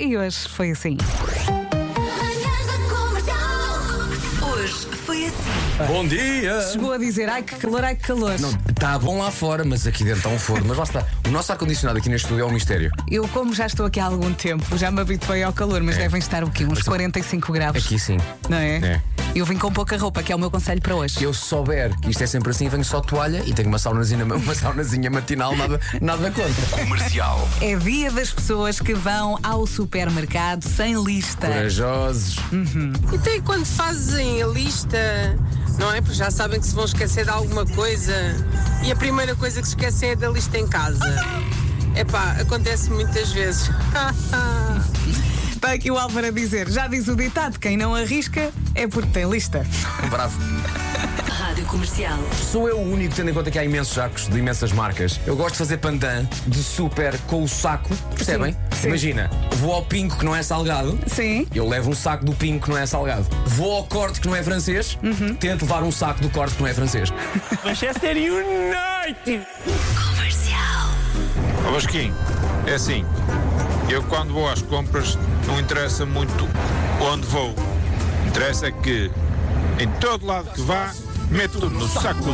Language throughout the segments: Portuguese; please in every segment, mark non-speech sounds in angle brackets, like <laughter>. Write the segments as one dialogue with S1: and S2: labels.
S1: e hoje foi assim.
S2: Hoje foi assim.
S3: Bom dia!
S1: Chegou a dizer, ai que calor, ai que calor.
S3: Está bom lá fora, mas aqui dentro está um forno. Mas lá está. O nosso ar-condicionado aqui neste estúdio é um mistério.
S1: Eu, como já estou aqui há algum tempo, já me habituei ao calor, mas
S3: É.
S1: devem estar o quê? Uns 45 graus.
S3: Aqui sim.
S1: Não é?
S3: É.
S1: Eu vim com pouca roupa, que é o meu conselho para hoje.
S3: Se eu souber que isto é sempre assim, venho só de toalha e tenho uma saunazinha, <laughs> uma saunazinha matinal, nada, nada contra.
S4: Comercial.
S1: É dia das pessoas que vão ao supermercado sem lista.
S3: Corajosos.
S5: Então, e quando fazem a lista, não é? Porque já sabem que se vão esquecer de alguma coisa e a primeira coisa que se esquecem é da lista em casa. Epá, acontece muitas vezes. <laughs>
S1: Está aqui o Álvaro a dizer, já diz o ditado, quem não arrisca é porque tem lista.
S3: Bravo.
S2: Rádio Comercial.
S3: Sou eu o único, tendo em conta que há imensos sacos de imensas marcas. Eu gosto de fazer pandan de super com o saco. Percebem?
S1: sim.
S3: Imagina, vou ao pinco que não é salgado.
S1: Sim.
S3: Eu levo um saco do pinco que não é salgado. Vou ao corte que não é francês. Tento levar um saco do corte que não é francês. <laughs> Manchester United!
S2: Comercial.
S6: Ó Vasquinho, é assim, eu quando vou às compras não interessa muito onde vou. Interessa é que em todo lado que vá, meto tudo no saco.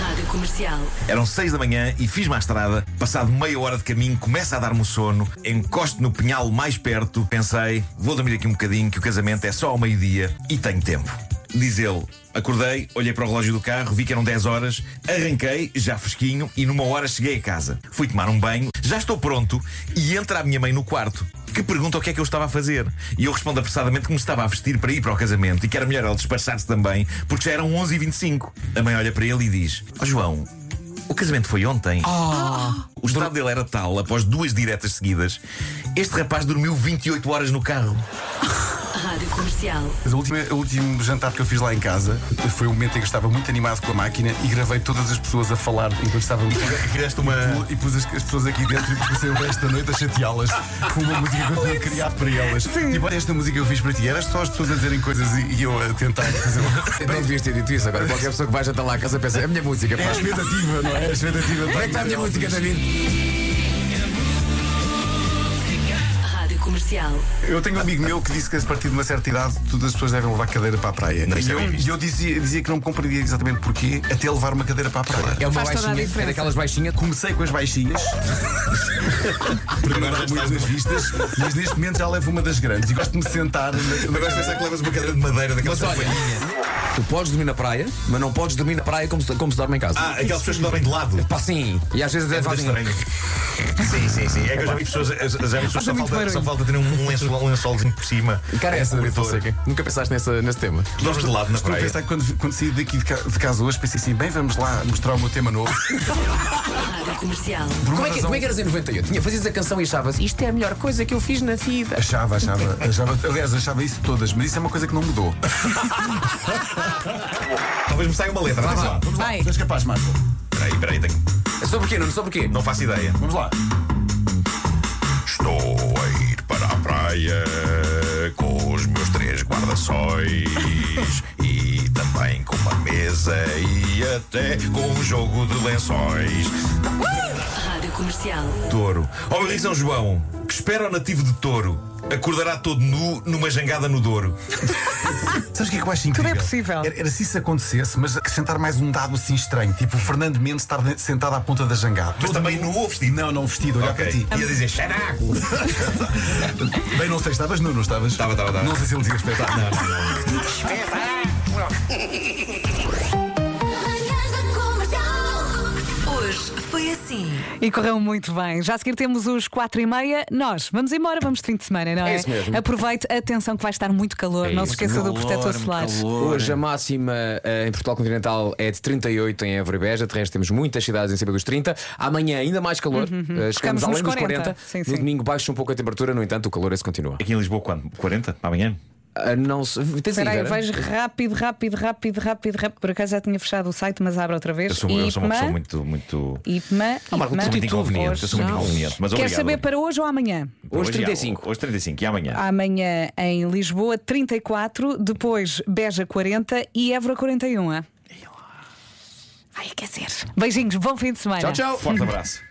S2: Rádio Comercial.
S4: Eram seis da manhã e fiz-me à estrada. Passado meia hora de caminho, começa a dar-me o sono. Encosto no pinhal mais perto. Pensei, vou dormir aqui um bocadinho, que o casamento é só ao meio-dia e tenho tempo. Diz ele. Acordei, olhei para o relógio do carro, vi que eram 10 horas, arranquei, já fresquinho, e numa hora cheguei a casa. Fui tomar um banho, já estou pronto, e entra a minha mãe no quarto, que pergunta o que é que eu estava a fazer. E eu respondo apressadamente que me estava a vestir para ir para o casamento e que era melhor ela despachar-se também, porque já eram 11h25. A mãe olha para ele e diz: Ó João, o casamento foi ontem. O estado dele era tal, após duas diretas seguidas, este rapaz dormiu 28 horas no carro. <laughs>
S2: Rádio Comercial.
S7: Mas o último, o último jantar que eu fiz lá em casa foi o momento em que eu estava muito animado com a máquina e gravei todas as pessoas a falar enquanto estava
S4: Fizeste <laughs> uma.
S7: E pus as, as pessoas aqui dentro e passei o resto da noite a chateá-las com uma música que eu tinha criado para elas. Tipo, olha esta música que eu fiz para ti. Era só as pessoas a dizerem coisas e, e eu a tentar fazer uma. <laughs>
S3: Não devias ter dito isso. Agora qualquer pessoa que vai jantar lá à casa pensa: é a minha música.
S7: É a
S3: pá.
S7: expectativa, não é? A expectativa.
S3: Como é que está a minha música, David?
S2: Comercial.
S7: Eu tenho um amigo meu que disse que a partir de uma certa idade todas as pessoas devem levar cadeira para a praia.
S4: Não, isso
S7: e
S4: é
S7: eu, eu dizia, dizia que não compreendia exatamente porquê até levar uma cadeira para a praia.
S3: É uma
S1: Faz
S3: baixinha. É daquelas baixinhas.
S7: Comecei com as baixinhas, porque não muito nas vistas, mas neste momento já levo uma das grandes e gosto de me sentar.
S4: Gosto de pensar que levas uma cadeira de madeira daquelas
S3: Mas olha, tu podes dormir na praia, mas não podes dormir na praia como se, como se dorme em casa.
S4: Ah, aquelas pessoas que dormem de lado.
S3: Pá, sim. E às vezes até
S4: É muito
S3: fazem.
S4: estranho. Sim, sim, sim. É que eu já vi pessoas, já vi pessoas só falta, só falta ter um, um, lençol, um lençolzinho por cima.
S3: Cara,
S4: É
S3: essa
S4: um cobertor.
S3: Fonseca. Nunca pensaste nessa, nesse tema.
S4: Tu dormes de lado na
S7: Estou a
S4: praia.
S7: pensar que quando, quando saí daqui de, de casa hoje, pensei assim: bem, vamos lá mostrar o meu tema novo. <laughs>
S2: Comercial.
S3: Como é, que, como é que eras em 98? Tinha, fazias a canção e achavas isto é a melhor coisa que eu fiz na vida.
S7: Achava, achava, <laughs> achava, aliás, achava isso todas, mas isso é uma coisa que não mudou. <laughs>
S4: Talvez me saia uma letra. Atenção.
S1: Vai.
S7: És capaz, Marco?
S4: Espera aí, espera aí. Tenho...
S3: É sobre o quê, Nuno? Sobre o quê?
S4: Não faço ideia.
S7: Vamos lá.
S4: Estou a ir para a praia com os meus três guarda-sóis e também com uma mesa e até com um jogo de lençóis.
S2: Rádio Comercial.
S4: Touro. Ó meu rei São João, que espera o nativo de touro. Acordará todo nu numa jangada no Douro. <laughs>
S7: Sabes o que é que eu acho
S1: Tudo
S7: incrível?
S1: é possível.
S7: Era, era se isso acontecesse, mas acrescentar mais um dado assim estranho, tipo o Fernando Mendes estar de- sentado à ponta da jangada.
S4: Mas também nu ou vestido?
S7: Não, não vestido, olhar
S4: Ok.
S7: para ti.
S4: Ia dizer xaraco. <laughs>
S7: Bem, não sei, estavas nu, não estavas?
S4: Estava, estava, estava.
S7: Não sei se ele dizia <laughs> espetáculo.
S8: Comercial.
S2: Hoje foi assim.
S1: E correu muito bem. Já a seguir temos os 4 e meia. Nós vamos embora, vamos de fim de semana, não é?
S3: É isso mesmo.
S1: Aproveite, atenção que vai estar muito calor.
S3: É
S1: não se
S3: isso.
S1: esqueça do protetor solar.
S3: Hoje a máxima eh, em Portugal Continental é de 38 em Évora e Beja, de resto temos muitas cidades em cima dos 30. Amanhã ainda mais calor, Eh,
S1: Ficamos
S3: chegamos além
S1: Uhum, nos
S3: dos 40.
S1: 40. Sim,
S3: no
S1: sim.
S3: domingo baixa um pouco a temperatura, no entanto o calor esse continua.
S4: Aqui em Lisboa, quando? 40? Amanhã?
S3: Ah, não se...
S1: Espera aí, vais rápido, rápido, rápido, rápido, rápido. Por acaso já tinha fechado o site, mas abre outra vez.
S4: Eu sou, eu sou uma
S1: IPMA,
S4: pessoa muito. muito...
S1: IPMA,
S4: Ah, Marco, sou muito inconveniente. Eu sou muito inconveniente. Mas
S1: Quer saber para hoje ou amanhã?
S3: Hoje
S4: e
S3: 35.
S4: a- Hoje 35 e amanhã.
S1: Amanhã em Lisboa, 34, depois Beja 40 e Évora 41. ah? Vai aquecer. Beijinhos, bom fim de semana.
S3: Tchau, tchau.
S4: Forte abraço.